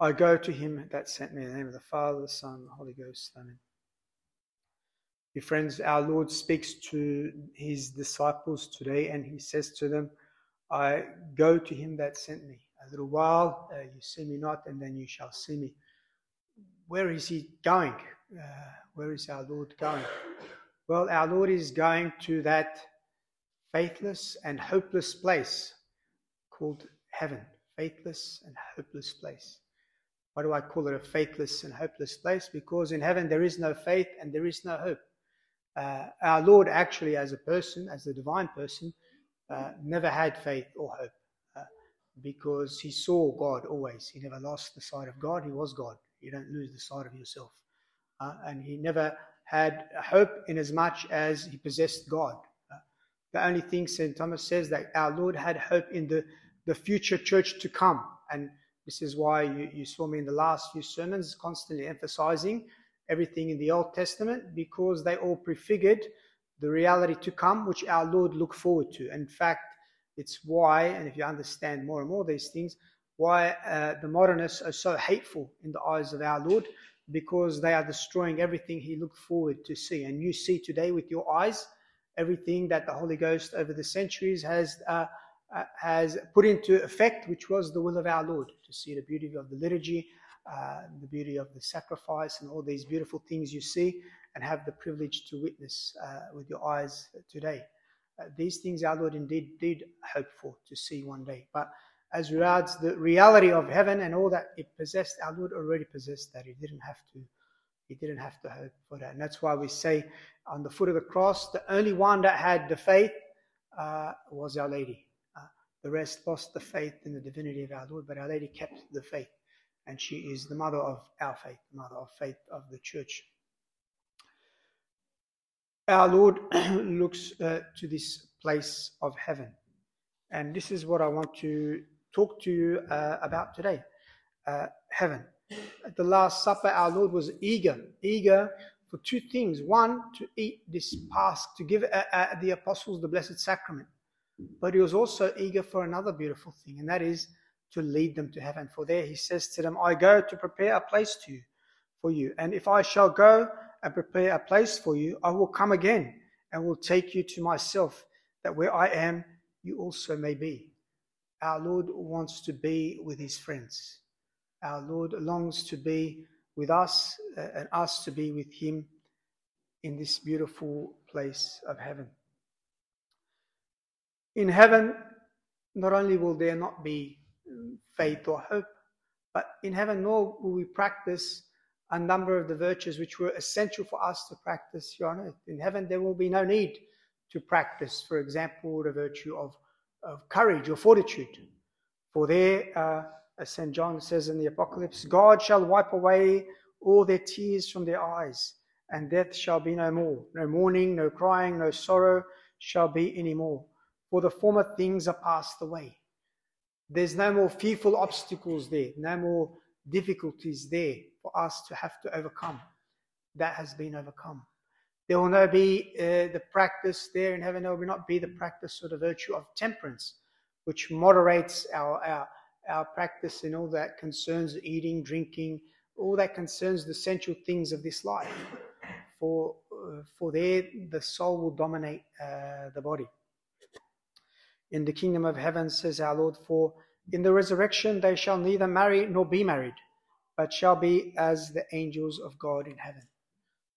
I go to him that sent me in the name of the Father, the Son, the Holy Ghost. Amen. Dear friends, our Lord speaks to his disciples today and he says to them, I go to him that sent me. A little while uh, you see me not, and then you shall see me. Where is he going? Uh, where is our Lord going? Well, our Lord is going to that faithless and hopeless place called heaven. Faithless and hopeless place. Why do I call it a faithless and hopeless place? Because in heaven there is no faith and there is no hope. Uh, our Lord, actually, as a person, as a divine person, uh, never had faith or hope uh, because he saw God always. He never lost the sight of God. He was God. You don't lose the sight of yourself. Uh, and he never had hope in as much as he possessed God. Uh, the only thing St. Thomas says that our Lord had hope in the, the future church to come. And this is why you, you saw me in the last few sermons constantly emphasizing everything in the Old Testament because they all prefigured the reality to come, which our Lord looked forward to. In fact, it's why, and if you understand more and more these things, why uh, the modernists are so hateful in the eyes of our Lord, because they are destroying everything He looked forward to see. And you see today with your eyes everything that the Holy Ghost over the centuries has uh, uh, has put into effect, which was the will of our Lord, to see the beauty of the liturgy, uh, the beauty of the sacrifice, and all these beautiful things you see and have the privilege to witness uh, with your eyes today. Uh, these things our Lord indeed did hope for to see one day. But as regards the reality of heaven and all that it possessed, our Lord already possessed that. He didn't have to. He didn't have to hope for that. And that's why we say on the foot of the cross, the only one that had the faith uh, was Our Lady. The rest lost the faith in the divinity of our Lord, but Our Lady kept the faith. And she is the mother of our faith, the mother of faith of the church. Our Lord looks uh, to this place of heaven. And this is what I want to talk to you uh, about today uh, heaven. At the Last Supper, our Lord was eager, eager for two things. One, to eat this Pasch, to give uh, uh, the apostles the Blessed Sacrament. But he was also eager for another beautiful thing, and that is to lead them to heaven. For there he says to them, I go to prepare a place to you for you. And if I shall go and prepare a place for you, I will come again and will take you to myself, that where I am, you also may be. Our Lord wants to be with his friends. Our Lord longs to be with us uh, and us to be with him in this beautiful place of heaven. In heaven, not only will there not be faith or hope, but in heaven, nor will we practice a number of the virtues which were essential for us to practice here on earth. In heaven, there will be no need to practice, for example, the virtue of, of courage or fortitude. For there, uh, as St. John says in the Apocalypse, God shall wipe away all their tears from their eyes, and death shall be no more. No mourning, no crying, no sorrow shall be any more for the former things are passed away. There's no more fearful obstacles there, no more difficulties there for us to have to overcome. That has been overcome. There will no be uh, the practice there in heaven, there will not be the practice or the virtue of temperance, which moderates our, our, our practice in all that concerns eating, drinking, all that concerns the essential things of this life. For, uh, for there, the soul will dominate uh, the body in the kingdom of heaven, says our Lord, for in the resurrection they shall neither marry nor be married, but shall be as the angels of God in heaven.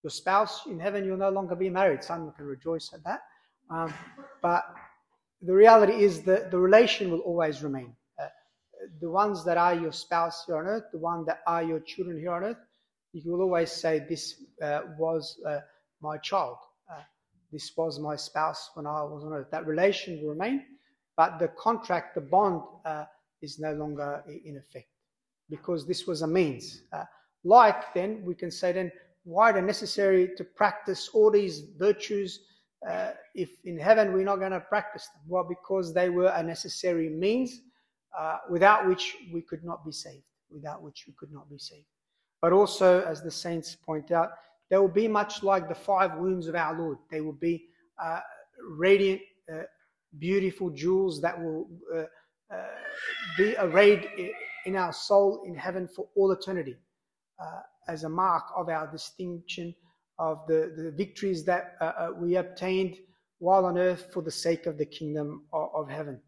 Your spouse in heaven, you'll no longer be married. Some can rejoice at that. Um, but the reality is that the relation will always remain. Uh, the ones that are your spouse here on earth, the ones that are your children here on earth, you will always say, This uh, was uh, my child. Uh, this was my spouse when I was on earth. That relation will remain but the contract, the bond, uh, is no longer in effect because this was a means. Uh, like then, we can say then, why the necessary to practice all these virtues uh, if in heaven we're not going to practice them? Well, because they were a necessary means uh, without which we could not be saved, without which we could not be saved. But also, as the saints point out, they will be much like the five wounds of our Lord. They will be uh, radiant uh, beautiful jewels that will uh, uh, be arrayed in our soul in heaven for all eternity uh, as a mark of our distinction of the, the victories that uh, uh, we obtained while on earth for the sake of the kingdom of, of heaven.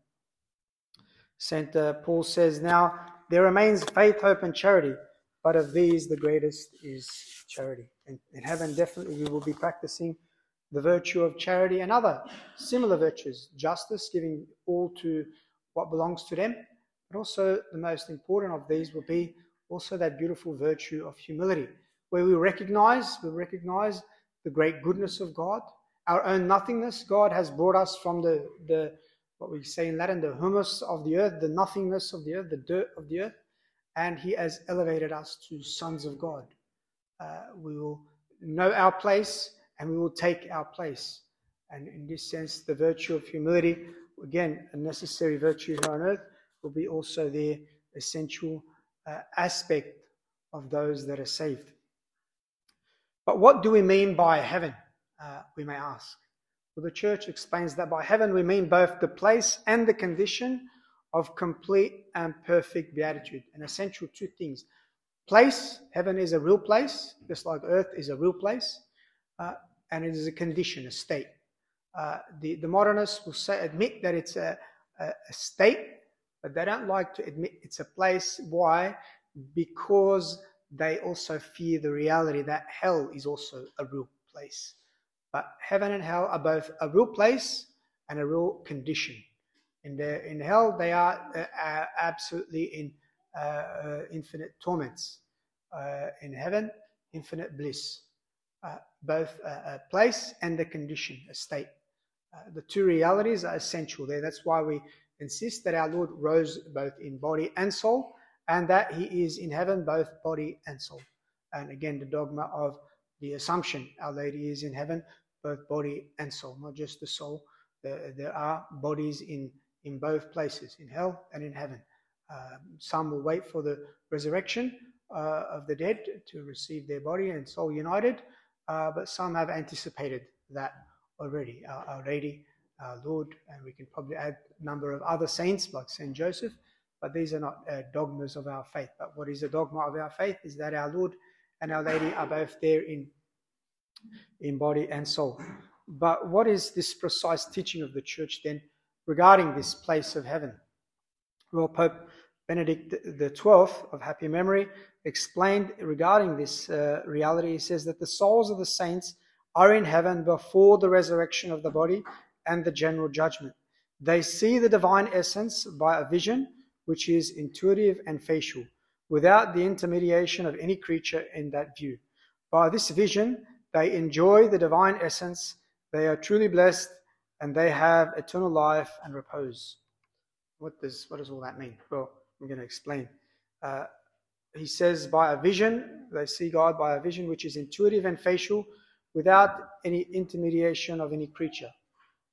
St. Paul says, Now there remains faith, hope, and charity, but of these the greatest is charity. And in heaven, definitely we will be practicing the virtue of charity and other similar virtues, justice, giving all to what belongs to them. But also, the most important of these will be also that beautiful virtue of humility, where we recognize, we recognize the great goodness of God, our own nothingness. God has brought us from the, the what we say in Latin, the humus of the earth, the nothingness of the earth, the dirt of the earth, and He has elevated us to sons of God. Uh, we will know our place and we will take our place. And in this sense, the virtue of humility, again, a necessary virtue here on earth, will be also the essential uh, aspect of those that are saved. But what do we mean by heaven? Uh, we may ask. Well, the church explains that by heaven we mean both the place and the condition of complete and perfect beatitude. An essential two things. Place, heaven is a real place, just like earth is a real place and it is a condition, a state. Uh, the, the modernists will say, admit that it's a, a, a state, but they don't like to admit it's a place. Why? Because they also fear the reality that hell is also a real place. But heaven and hell are both a real place and a real condition. In, the, in hell, they are uh, absolutely in uh, uh, infinite torments. Uh, in heaven, infinite bliss uh, both a, a, place and a condition, a state. Uh, the two realities are essential there. That's why we insist that our Lord rose both in body and soul, and that he is in heaven both body and soul. And again, the dogma of the assumption our Lady is in heaven both body and soul, not just the soul. There, there are bodies in, in both places, in hell and in heaven. Um, some will wait for the resurrection uh, of the dead to receive their body and soul united uh, but some have anticipated that already. Our, our Lady, our Lord, and we can probably add a number of other saints like Saint Joseph, but these are not uh, dogmas of our faith. But what is a dogma of our faith is that our Lord and our Lady are both there in, in body and soul. But what is this precise teaching of the church then regarding this place of heaven? Well, Pope Benedict the Twelfth of happy memory explained regarding this uh, reality. He says that the souls of the saints are in heaven before the resurrection of the body and the general judgment. They see the divine essence by a vision which is intuitive and facial, without the intermediation of any creature in that view. By this vision, they enjoy the divine essence, they are truly blessed, and they have eternal life and repose. What does, what does all that mean? Well, I'm going to explain. Uh, he says, by a vision, they see God by a vision which is intuitive and facial without any intermediation of any creature.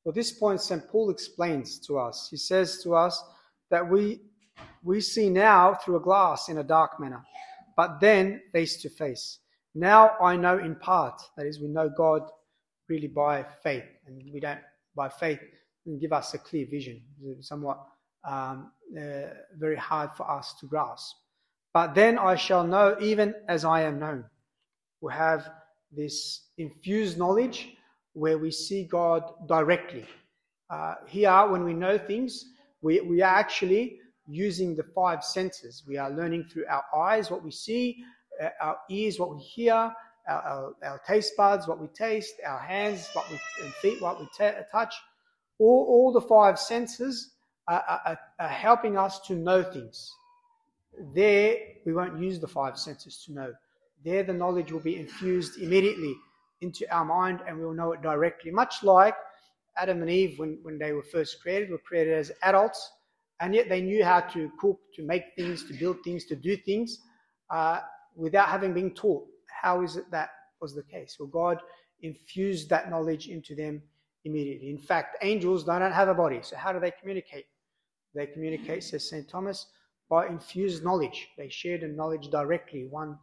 Well, this point, St. Paul explains to us. He says to us that we, we see now through a glass in a dark manner, but then face to face. Now I know in part, that is, we know God really by faith, and we don't, by faith, give us a clear vision. Somewhat um, uh, very hard for us to grasp. But then I shall know even as I am known. We have this infused knowledge where we see God directly. Uh, here, when we know things, we, we are actually using the five senses. We are learning through our eyes what we see, uh, our ears what we hear, our, our, our, taste buds what we taste, our hands what we and feet what we t- touch. All, all the five senses are, are, helping us to know things. There, we won't use the five senses to know. There, the knowledge will be infused immediately into our mind and we'll know it directly. Much like Adam and Eve, when, when they were first created, were created as adults, and yet they knew how to cook, to make things, to build things, to do things uh, without having been taught. How is it that was the case? Well, God infused that knowledge into them immediately. In fact, angels don't have a body, so how do they communicate? They communicate, says St. Thomas, by infused knowledge. They share the knowledge directly, one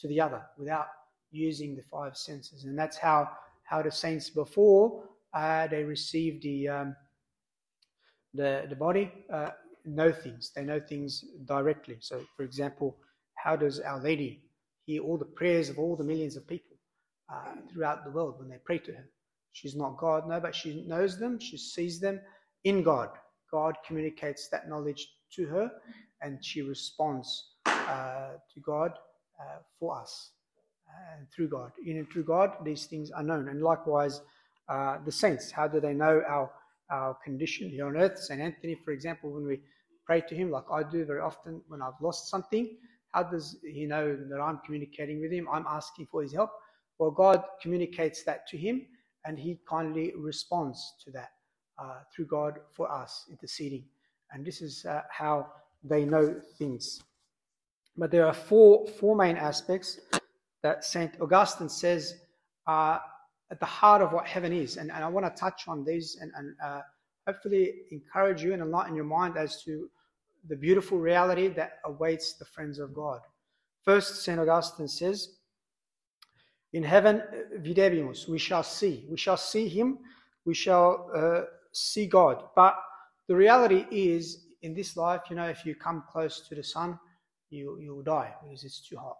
to the other, without using the five senses. And that's how, how the saints before uh, they received the, um, the, the body uh, know things. They know things directly. So, for example, how does Our Lady hear all the prayers of all the millions of people uh, throughout the world when they pray to her? She's not God, no, but she knows them. She sees them in God. God communicates that knowledge to her, and she responds uh, to God uh, for us and through God. In and through God, these things are known. And likewise, uh, the saints, how do they know our, our condition here on earth? St. Anthony, for example, when we pray to him, like I do very often when I've lost something, how does he know that I'm communicating with him? I'm asking for his help. Well, God communicates that to him, and he kindly responds to that uh, through God for us, interceding. And this is uh, how they know things. But there are four, four main aspects that St. Augustine says are at the heart of what heaven is. And, and I want to touch on these and, and uh, hopefully encourage you and enlighten your mind as to the beautiful reality that awaits the friends of God. First, St. Augustine says, In heaven, videbimus, we shall see. We shall see him. We shall uh, see God. But the reality is, in this life, you know, if you come close to the sun, you, you'll die because it's too hot.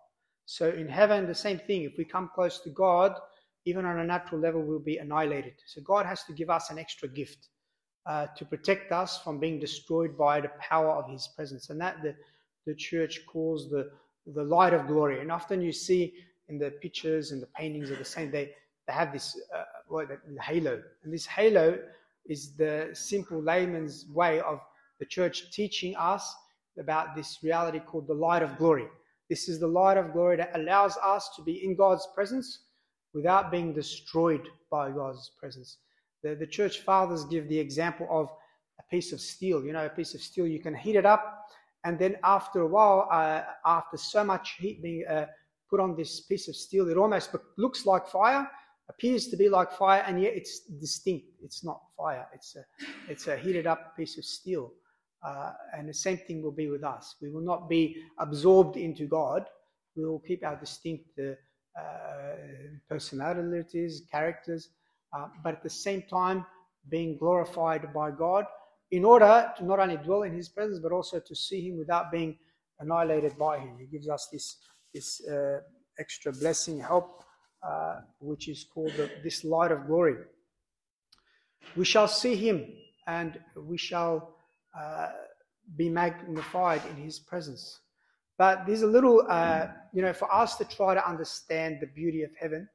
So in heaven, the same thing. If we come close to God, even on a natural level, we'll be annihilated. So God has to give us an extra gift uh, to protect us from being destroyed by the power of His presence. And that the, the church calls the, the light of glory. And often you see in the pictures and the paintings of the saint, they, they have this uh, what, the halo. And this halo is the simple layman's way of the church teaching us about this reality called the light of glory. This is the light of glory that allows us to be in God's presence without being destroyed by God's presence. The, the church fathers give the example of a piece of steel. You know, a piece of steel, you can heat it up, and then after a while, uh, after so much heat being uh, put on this piece of steel, it almost looks like fire, appears to be like fire, and yet it's distinct. It's not fire. It's a, it's a heated up piece of steel. Uh, and the same thing will be with us. We will not be absorbed into God. We will keep our distinct uh, uh, personalities, characters, uh, but at the same time being glorified by God in order to not only dwell in His presence but also to see Him without being annihilated by Him. He gives us this this uh, extra blessing, help, uh, which is called the, this light of glory. We shall see Him and we shall uh, be magnified in His presence. But there's a little, uh, you know, for us to try to understand the beauty of heaven,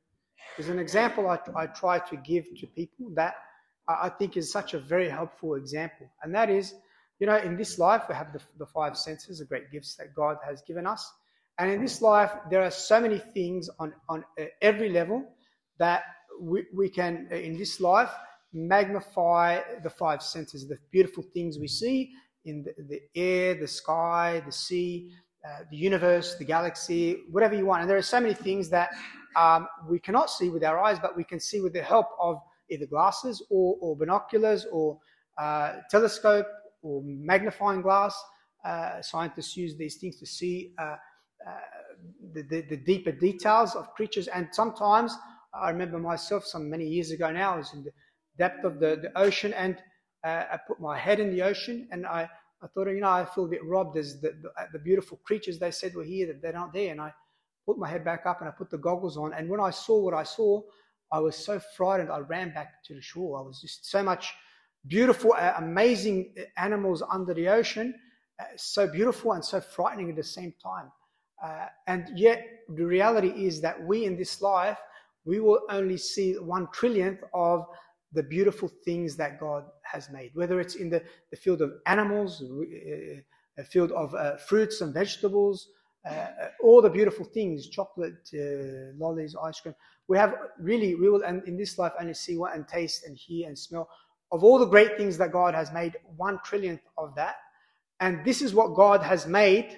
there's an example I, I try to give to people that I think is such a very helpful example. And that is, you know, in this life, we have the, the five senses, the great gifts that God has given us. And in this life, there are so many things on, on uh, every level that we, we can, uh, in this life, magnify the five senses, the beautiful things we see in the, the air, the sky, the sea, uh, the universe, the galaxy, whatever you want. And there are so many things that um, we cannot see with our eyes, but we can see with the help of either glasses or, or binoculars or uh, telescope or magnifying glass. Uh, scientists use these things to see uh, the, the, the, deeper details of creatures. And sometimes I remember myself some many years ago now, I was in the depth of the, the ocean and I put my head in the ocean and I I thought, you know, I feel a bit robbed as the, the, the, beautiful creatures they said were here, that they're not there. And I put my head back up and I put the goggles on. And when I saw what I saw, I was so frightened, I ran back to the shore. I was just so much beautiful, uh, amazing animals under the ocean, uh, so beautiful and so frightening at the same time. Uh, and yet, the reality is that we in this life, we will only see one trillionth of the beautiful things that God has made, whether it's in the, the field of animals, uh, a field of uh, fruits and vegetables, uh, uh, all the beautiful things, chocolate, uh, lollies, ice cream. We have really, we will in this life only see what and taste and hear and smell of all the great things that God has made, one trillionth of that. And this is what God has made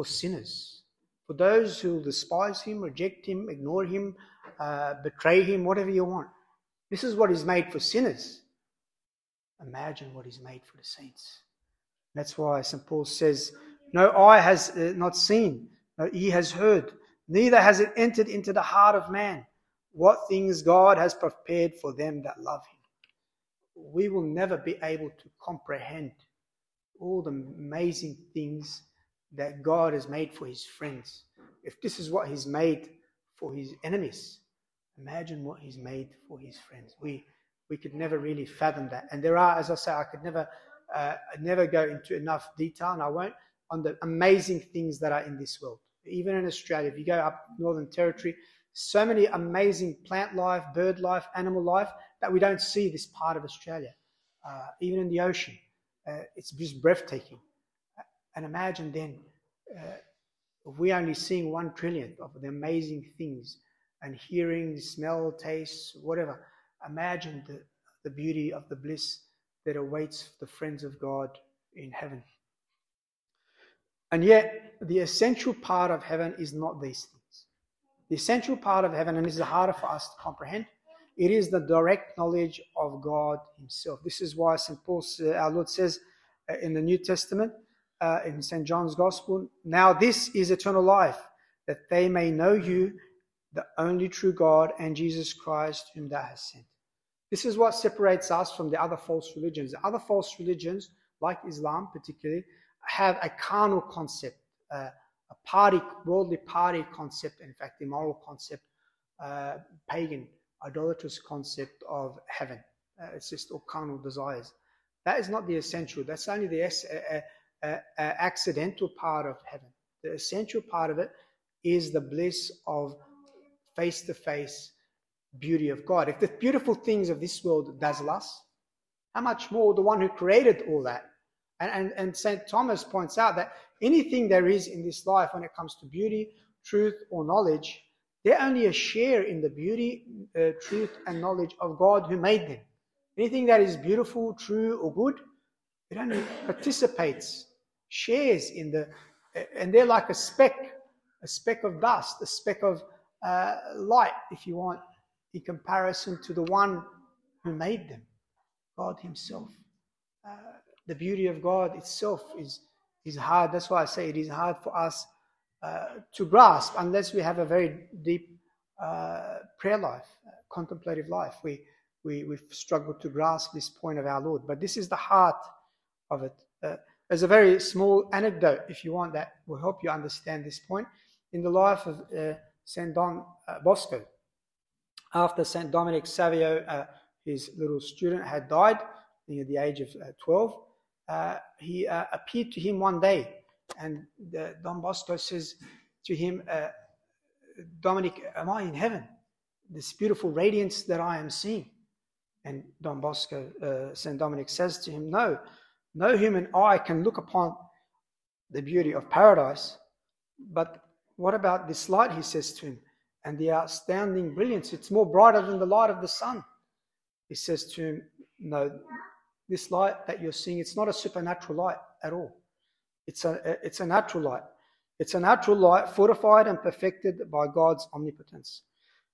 for sinners, for those who despise Him, reject Him, ignore Him, uh, betray Him, whatever you want. This is what is made for sinners. Imagine what is made for the saints. That's why St. Paul says, No eye has uh, not seen, no ear has heard, neither has it entered into the heart of man what things God has prepared for them that love him. We will never be able to comprehend all the amazing things that God has made for his friends. If this is what he's made for his enemies, imagine what he's made for his friends. We we could never really fathom that. And there are, as I say, I could never uh, never go into enough detail, and I won't, on the amazing things that are in this world. Even in Australia, if you go up Northern Territory, so many amazing plant life, bird life, animal life that we don't see this part of Australia. Uh, even in the ocean, uh, it's just breathtaking. And imagine then, uh, we're only seeing one trillion of the amazing things and hearing, smell, taste, whatever, imagine the, the beauty of the bliss that awaits the friends of God in heaven. And yet, the essential part of heaven is not these things. The essential part of heaven, and this is harder for us to comprehend, it is the direct knowledge of God Himself. This is why St. Paul, uh, our Lord says uh, in the New Testament, uh, in St. John's Gospel, Now this is eternal life, that they may know you, the only true God, and Jesus Christ, whom thou hast sent. This is what separates us from the other false religions. The other false religions, like Islam particularly, have a carnal concept, uh, a party, worldly party concept, in fact, immoral concept, uh, pagan, idolatrous concept of heaven. Uh, it's just all carnal desires. That is not the essential. That's only the uh, uh, uh, accidental part of heaven. The essential part of it is the bliss of face to face beauty of God. If the beautiful things of this world dazzle us, how much more the one who created all that? And, and, and St. Thomas points out that anything there is in this life when it comes to beauty, truth, or knowledge, they're only a share in the beauty, uh, truth, and knowledge of God who made them. Anything that is beautiful, true, or good, it only participates, shares in the, and they're like a speck, a speck of dust, a speck of uh, light, if you want, in comparison to the one who made them, God Himself. Uh, the beauty of God itself is, is hard. That's why I say it is hard for us uh, to grasp unless we have a very deep uh, prayer life, uh, contemplative life. We, we, we've struggled to grasp this point of our Lord. But this is the heart of it. Uh, there's a very small anecdote, if you want, that will help you understand this point. In the life of uh, St. Don Bosco, after St. Dominic Savio, uh, his little student, had died at the age of uh, 12, uh, he uh, appeared to him one day, and Don Bosco says to him, uh, Dominic, am I in heaven? This beautiful radiance that I am seeing. And Don Bosco, uh, St. Dominic says to him, No, no human eye can look upon the beauty of paradise. But what about this light? He says to him and the outstanding brilliance. It's more brighter than the light of the sun. He says to him, No, this light that you're seeing, it's not a supernatural light at all. It's a, it's a natural light. It's a natural light fortified and perfected by God's omnipotence.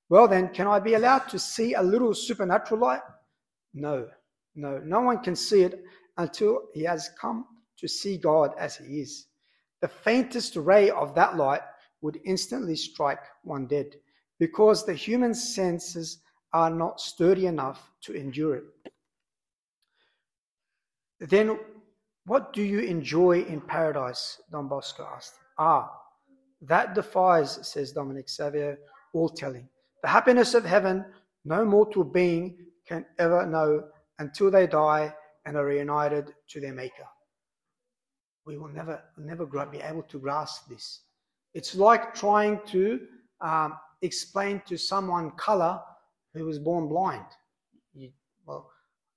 Well, then, can I be allowed to see a little supernatural light? No, no. No one can see it until he has come to see God as he is. The faintest ray of that light would instantly strike one dead because the human senses are not sturdy enough to endure it. Then, what do you enjoy in paradise? Don Bosco asked. Ah, that defies, says Dominic Savio, all telling. The happiness of heaven, no mortal being can ever know until they die and are reunited to their Maker. We will never, never be able to grasp this. It's like trying to um, explain to someone color who was born blind. You, well,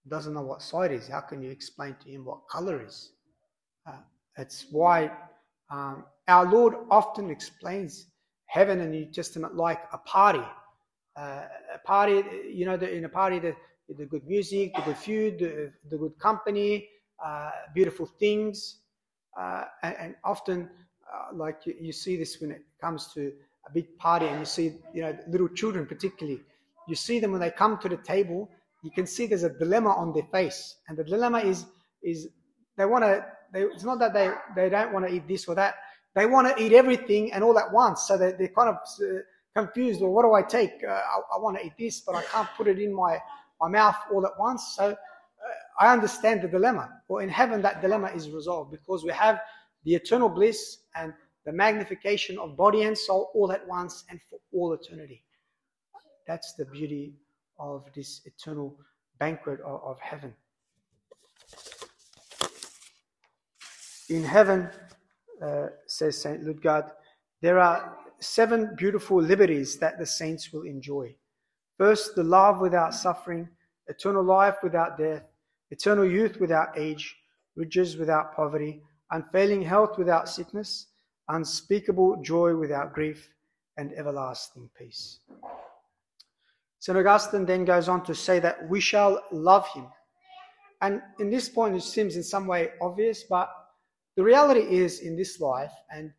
doesn't know what sight is. How can you explain to him what color is? Uh, it's why um, our Lord often explains heaven and New Testament like a party. Uh, a party, you know, in a party, the, the good music, the good food, the, the good company, uh, beautiful things. Uh, and, and, often uh, like you, you, see this when it comes to a big party and you see you know little children particularly you see them when they come to the table you can see there's a dilemma on their face. And the dilemma is is they want to it's not that they they don't want to eat this or that. They want to eat everything and all at once. So they, they're kind of uh, confused. Well what do i take? Uh, I, I want to eat this but i can't put it in my my mouth all at once so I understand the dilemma. Well, in heaven, that dilemma is resolved because we have the eternal bliss and the magnification of body and soul all at once and for all eternity. That's the beauty of this eternal banquet of, of heaven. In heaven, uh, says St. Ludgard, there are seven beautiful liberties that the saints will enjoy. First, the love without suffering, eternal life without death, eternal youth without age, riches without poverty, unfailing health without sickness, unspeakable joy without grief, and everlasting peace. St. Augustine then goes on to say that we shall love him. And in this point, it seems in some way obvious, but the reality is in this life, and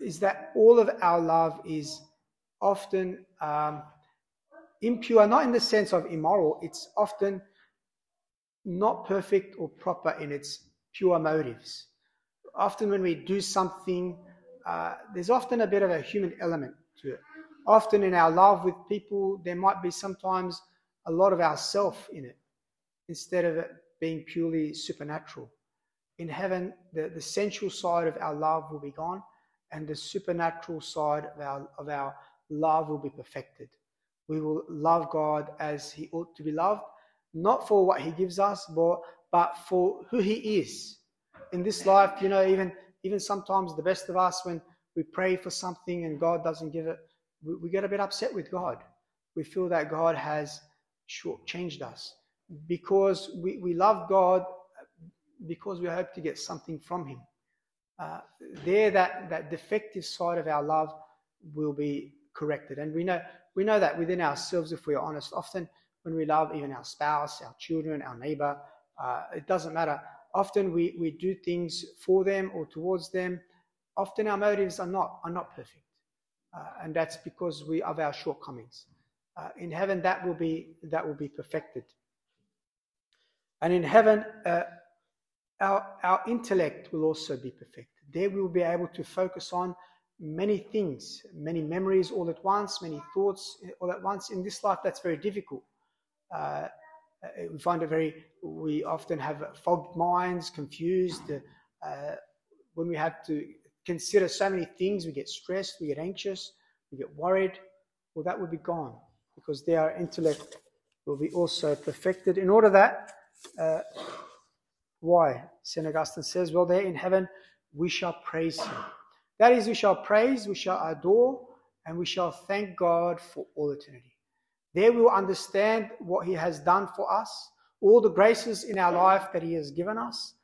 is that all of our love is often um, impure, not in the sense of immoral, it's often not perfect or proper in its pure motives. Often, when we do something, uh, there's often a bit of a human element to it. Often, in our love with people, there might be sometimes a lot of ourself in it instead of it being purely supernatural. In heaven, the, the sensual side of our love will be gone and the supernatural side of our, of our love will be perfected. We will love God as He ought to be loved, not for what He gives us, but, but for who He is. In this life, you know, even, even sometimes the best of us, when we pray for something and God doesn't give it, we, we get a bit upset with God. We feel that God has changed us because we, we love God because we hope to get something from Him uh, there that, that defective side of our love will be corrected. And we know, we know that within ourselves, if we are honest, often when we love even our spouse, our children, our neighbor, uh, it doesn't matter. Often we, we do things for them or towards them. Often our motives are not, are not perfect. Uh, and that's because we of our shortcomings. Uh, in heaven, that will be that will be perfected. And in heaven, uh, our, our intellect will also be perfected. There we will be able to focus on many things, many memories all at once, many thoughts all at once. In this life, that's very difficult. Uh, uh we find it very, we often have fogged minds, confused. Uh, when we have to consider so many things, we get stressed, we get anxious, we get worried. Well, that will be gone because there our intellect will be also perfected in order that uh, why? St. Augustine says, Well, there in heaven we shall praise him. That is, we shall praise, we shall adore, and we shall thank God for all eternity. There we will understand what he has done for us, all the graces in our life that he has given us,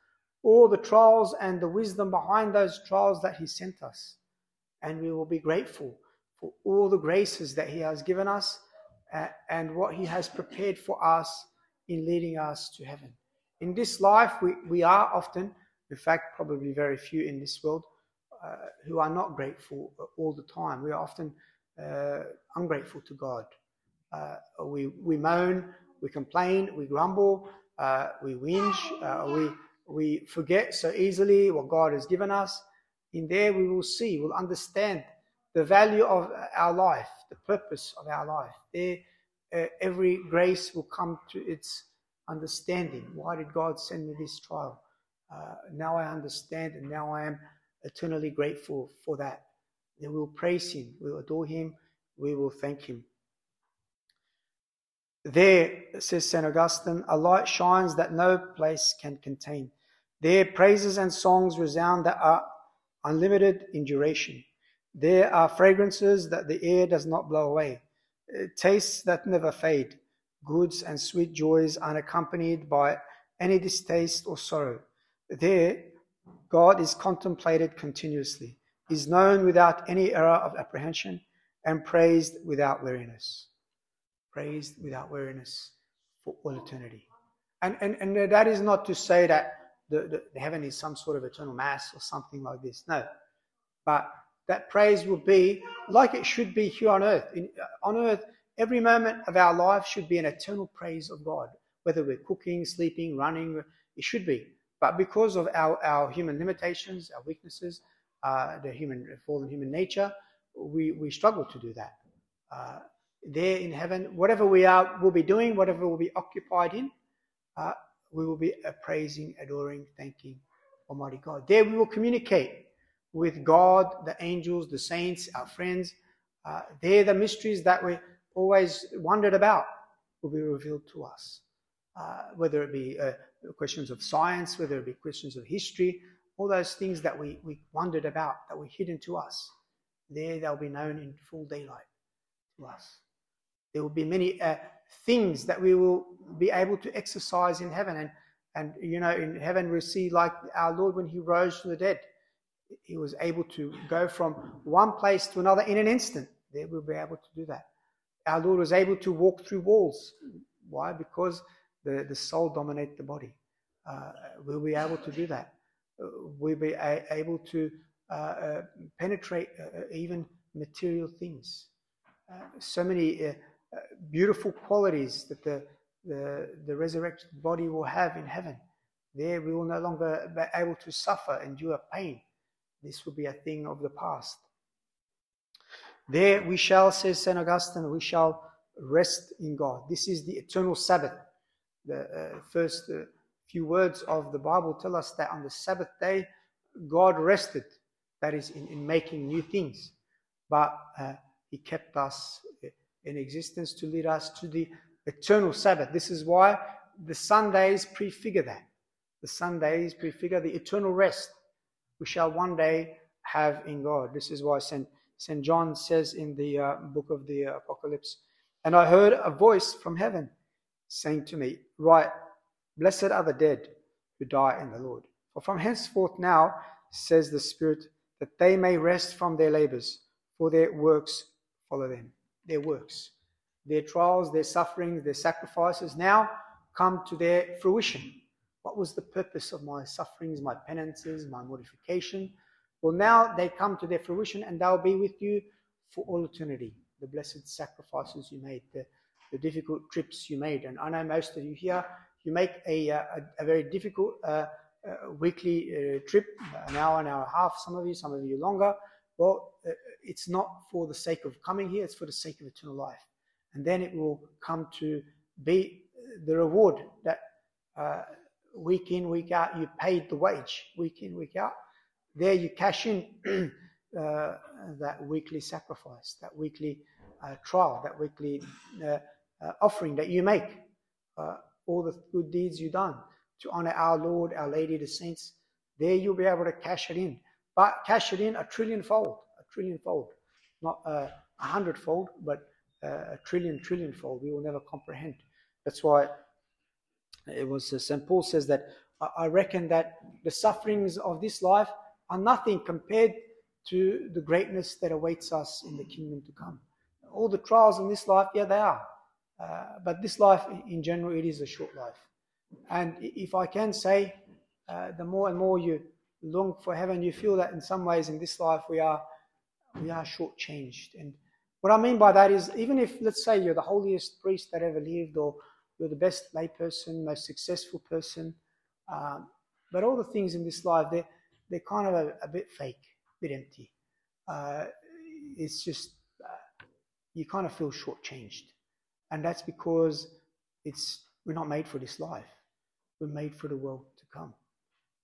all the trials and the wisdom behind those trials that he sent us. And we will be grateful for all the graces that he has given us and what he has prepared for us in leading us to heaven. In this life, we, we are often, in fact, probably very few in this world, uh, who are not grateful all the time. We are often uh, ungrateful to God. Uh, we, we moan, we complain, we grumble, uh, we whinge, uh, we, we forget so easily what God has given us. In there, we will see, we'll understand the value of our life, the purpose of our life. There, uh, every grace will come to its understanding. Why did God send me this trial? Uh, now I understand, and now I am eternally grateful for that. Then we'll praise Him, we'll adore Him, we will thank Him. There, says St. Augustine, a light shines that no place can contain. There, praises and songs resound that are unlimited in duration. There are fragrances that the air does not blow away, tastes that never fade, goods and sweet joys unaccompanied by any distaste or sorrow. There, God is contemplated continuously, is known without any error of apprehension, and praised without weariness. Praised without weariness for all eternity. And, and, and that is not to say that the, the, heaven is some sort of eternal mass or something like this. No. But that praise will be like it should be here on earth. In, uh, on earth, Every moment of our life should be an eternal praise of God, whether we're cooking, sleeping, running, it should be. But because of our, our human limitations, our weaknesses, uh, the human fallen human nature, we, we struggle to do that. Uh, there in heaven, whatever we are, we'll be doing, whatever we'll be occupied in, uh, we will be praising, adoring, thanking Almighty God. There we will communicate with God, the angels, the saints, our friends. Uh, they're the mysteries that we always wondered about will be revealed to us. Uh, whether it be uh, questions of science, whether it be questions of history, all those things that we, we wondered about that were hidden to us, there they'll be known in full daylight to us. There will be many uh, things that we will be able to exercise in heaven. And, and, you know, in heaven we see like our Lord when he rose from the dead, he was able to go from one place to another in an instant. There we'll be able to do that. Our Lord was able to walk through walls. Why? Because the, the soul dominate the body. Uh, we'll be able to do that. Uh, we'll be a, able to uh, uh penetrate even material things. so many beautiful qualities that the, the, the resurrected body will have in heaven. There we will no longer be able to suffer, endure pain. This will be a thing of the past. There we shall, says St. Augustine, we shall rest in God. This is the eternal Sabbath. The uh, first uh, few words of the Bible tell us that on the Sabbath day, God rested, that is, in, in making new things. But uh, He kept us in existence to lead us to the eternal Sabbath. This is why the Sundays prefigure that. The Sundays prefigure the eternal rest we shall one day have in God. This is why St. St. John says in the uh, book of the Apocalypse, And I heard a voice from heaven saying to me, Write, blessed are the dead who die in the Lord. For from henceforth now, says the Spirit, that they may rest from their labors, for their works follow them their works. Their trials, their sufferings, their sacrifices now come to their fruition. What was the purpose of my sufferings, my penances, my mortification? Well, now they come to their fruition and they'll be with you for all eternity. The blessed sacrifices you made, the, the difficult trips you made. And I know most of you here, you make a, a, a very difficult uh, uh, weekly uh, trip, an hour, an hour and a half, some of you, some of you longer. Well, uh, it's not for the sake of coming here, it's for the sake of eternal life. And then it will come to be the reward that uh, week in, week out, you paid the wage, week in, week out. There you cash in uh, that weekly sacrifice, that weekly uh, trial, that weekly uh, uh, offering that you make, all the good deeds you've done to honor our Lord, our Lady, the saints. There you'll be able to cash it in but cash it in a trillion fold, a trillion fold, not a hundred fold, but a trillion, trillion fold. We will never comprehend. That's why it was uh, St. Paul says that I reckon that the sufferings of this life are nothing compared to the greatness that awaits us in the kingdom to come. All the trials in this life, yeah, they are. Uh, but this life, in general, it is a short life. And if I can say, uh, the more and more you long for heaven, you feel that in some ways in this life we are we are shortchanged. And what I mean by that is even if let's say you're the holiest priest that ever lived, or you're the best layperson, most successful person, um, but all the things in this life they're they're kind of a, a bit fake, a bit empty. Uh, it's just uh, you kind of feel shortchanged, and that's because it's we're not made for this life. We're made for the world to come.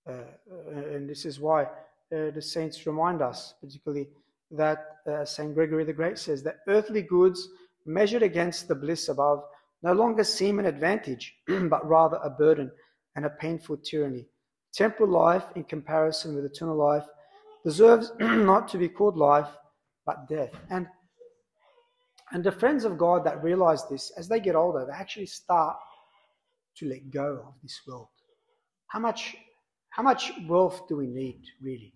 Uh, uh, and this is why uh, the saints remind us, particularly that St. Gregory the Great says that earthly goods measured against the bliss above no longer seem an advantage, but rather a burden and a painful tyranny. Temporal life, in comparison with eternal life, deserves not to be called life, but death. And and the friends of God that realize this, as they get older, they actually start to let go of this world. How much how much wealth do we need, really?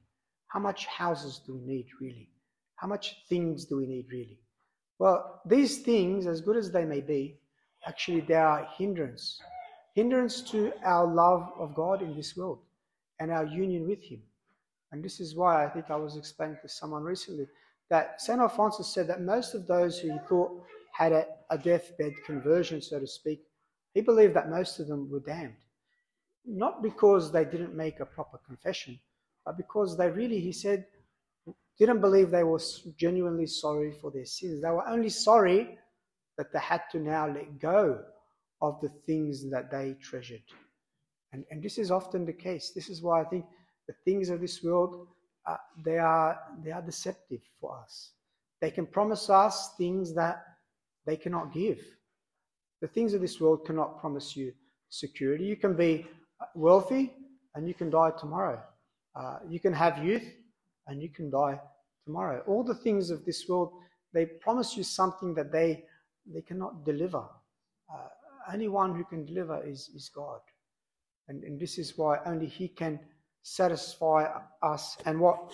How much houses do we need, really? How much things do we need, really? Well, these things, as good as they may be, actually they are hindrance. Hindrance to our love of God in this world and our union with Him. And this is why I think I was explaining to someone recently that St. Alphonsus said that most of those who he thought had a, a deathbed conversion, so to speak, he believed that most of them were damned not because they didn't make a proper confession, but because they really, he said, didn't believe they were genuinely sorry for their sins. They were only sorry that they had to now let go of the things that they treasured. And, and this is often the case. This is why I think the things of this world, uh, they, are, they are deceptive for us. They can promise us things that they cannot give. The things of this world cannot promise you security. You can be wealthy and you can die tomorrow. Uh, you can have youth and you can die tomorrow. All the things of this world, they promise you something that they, they cannot deliver. Uh, only one who can deliver is, is God. And, and this is why only He can satisfy us. And what,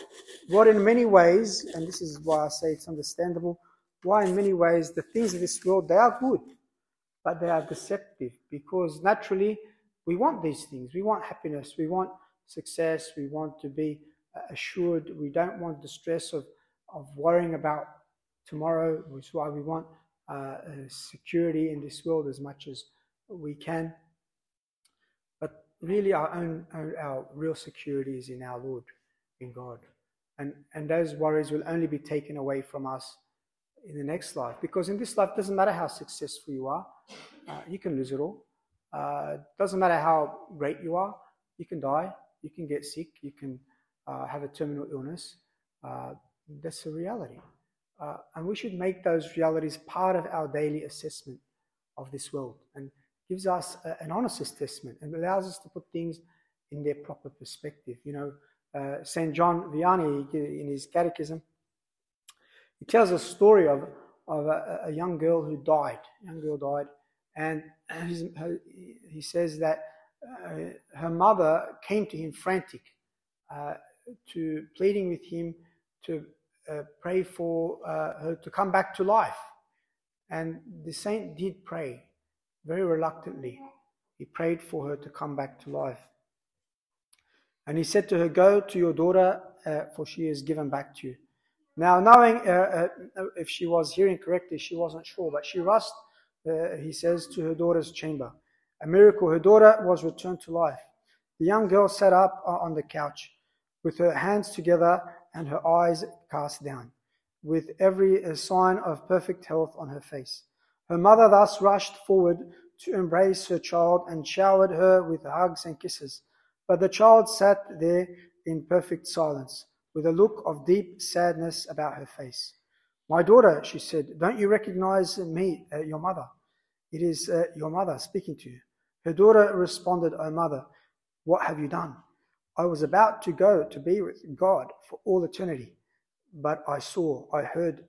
what in many ways, and this is why I say it's understandable, why in many ways the things of this world, they are good, but they are deceptive because naturally we want these things. We want happiness. We want success. We want to be assured. We don't want the stress of, of worrying about tomorrow, which is why we want uh, security in this world as much as we can. Really, our own, our, our real security is in our Lord, in God. And, and those worries will only be taken away from us in the next life. Because in this life, doesn't matter how successful you are, uh, you can lose it all. Uh, doesn't matter how great you are, you can die, you can get sick, you can uh, have a terminal illness. Uh, that's a reality. Uh, and we should make those realities part of our daily assessment of this world and gives us a, an honest assessment and allows us to put things in their proper perspective. You know, uh, St. John Vianney, in his catechism, he tells a story of, of a, a young girl who died. A young girl died, and her, he says that uh, her mother came to him frantic, uh, to pleading with him to uh, pray for uh, her to come back to life. And the saint did pray very reluctantly. He prayed for her to come back to life. And he said to her, Go to your daughter, uh, for she is given back to you. Now, knowing uh, uh, if she was hearing correctly, she wasn't sure, but she rushed, uh, he says, to her daughter's chamber. A miracle, her daughter was returned to life. The young girl sat up on the couch with her hands together and her eyes cast down, with every uh, sign of perfect health on her face. Her mother thus rushed forward to embrace her child and showered her with hugs and kisses. But the child sat there in perfect silence, with a look of deep sadness about her face. My daughter, she said, don't you recognize me, uh, your mother? It is uh, your mother speaking to you. Her daughter responded, O oh, mother, what have you done? I was about to go to be with God for all eternity, but I saw, I heard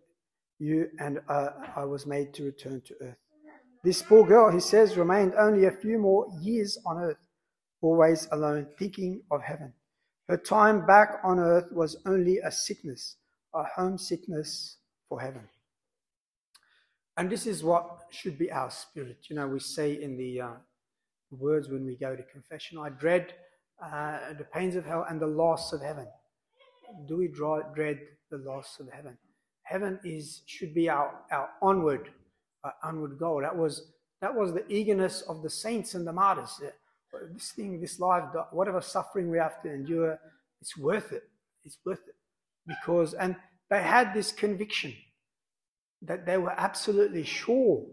you, and uh, I was made to return to earth. This poor girl, he says, remained only a few more years on earth, always alone, thinking of heaven. Her time back on earth was only a sickness, a homesickness for heaven. And this is what should be our spirit. You know, we say in the uh, words when we go to confession, I dread uh, the pains of hell and the loss of heaven. Do we draw, dread the loss of heaven? Heaven is should be our, our onward uh, onward goal. That was that was the eagerness of the saints and the martyrs. This thing, this life, whatever suffering we have to endure, it's worth it. It's worth it because and they had this conviction that they were absolutely sure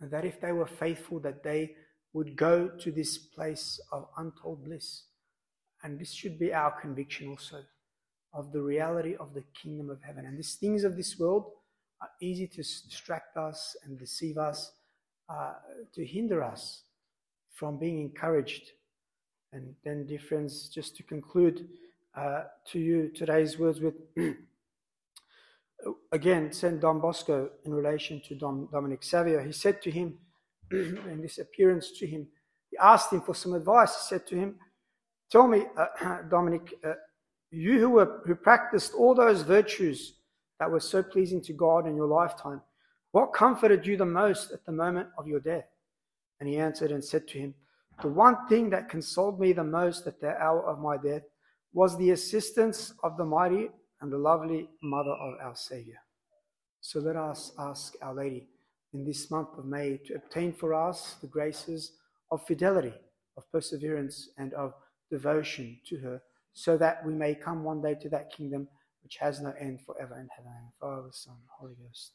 that if they were faithful, that they would go to this place of untold bliss. And this should be our conviction also of the reality of the kingdom of heaven. And these things of this world are easy to distract us and deceive us, uh, to hinder us from being encouraged. And then, dear friends, just to conclude uh, to you today's words with again Saint Don Bosco in relation to Don Dominic Savio. He said to him, in this appearance to him, he asked him for some advice. He said to him, Tell me, uh, Dominic, uh, you who, were, who practiced all those virtues that were so pleasing to God in your lifetime, what comforted you the most at the moment of your death? And he answered and said to him, The one thing that consoled me the most at the hour of my death was the assistance of the mighty and the lovely mother of our Savior. So let us ask Our Lady in this month of May to obtain for us the graces of fidelity, of perseverance, and of devotion to her, so that we may come one day to that kingdom which has no end forever in heaven. Father, Son, Holy Ghost.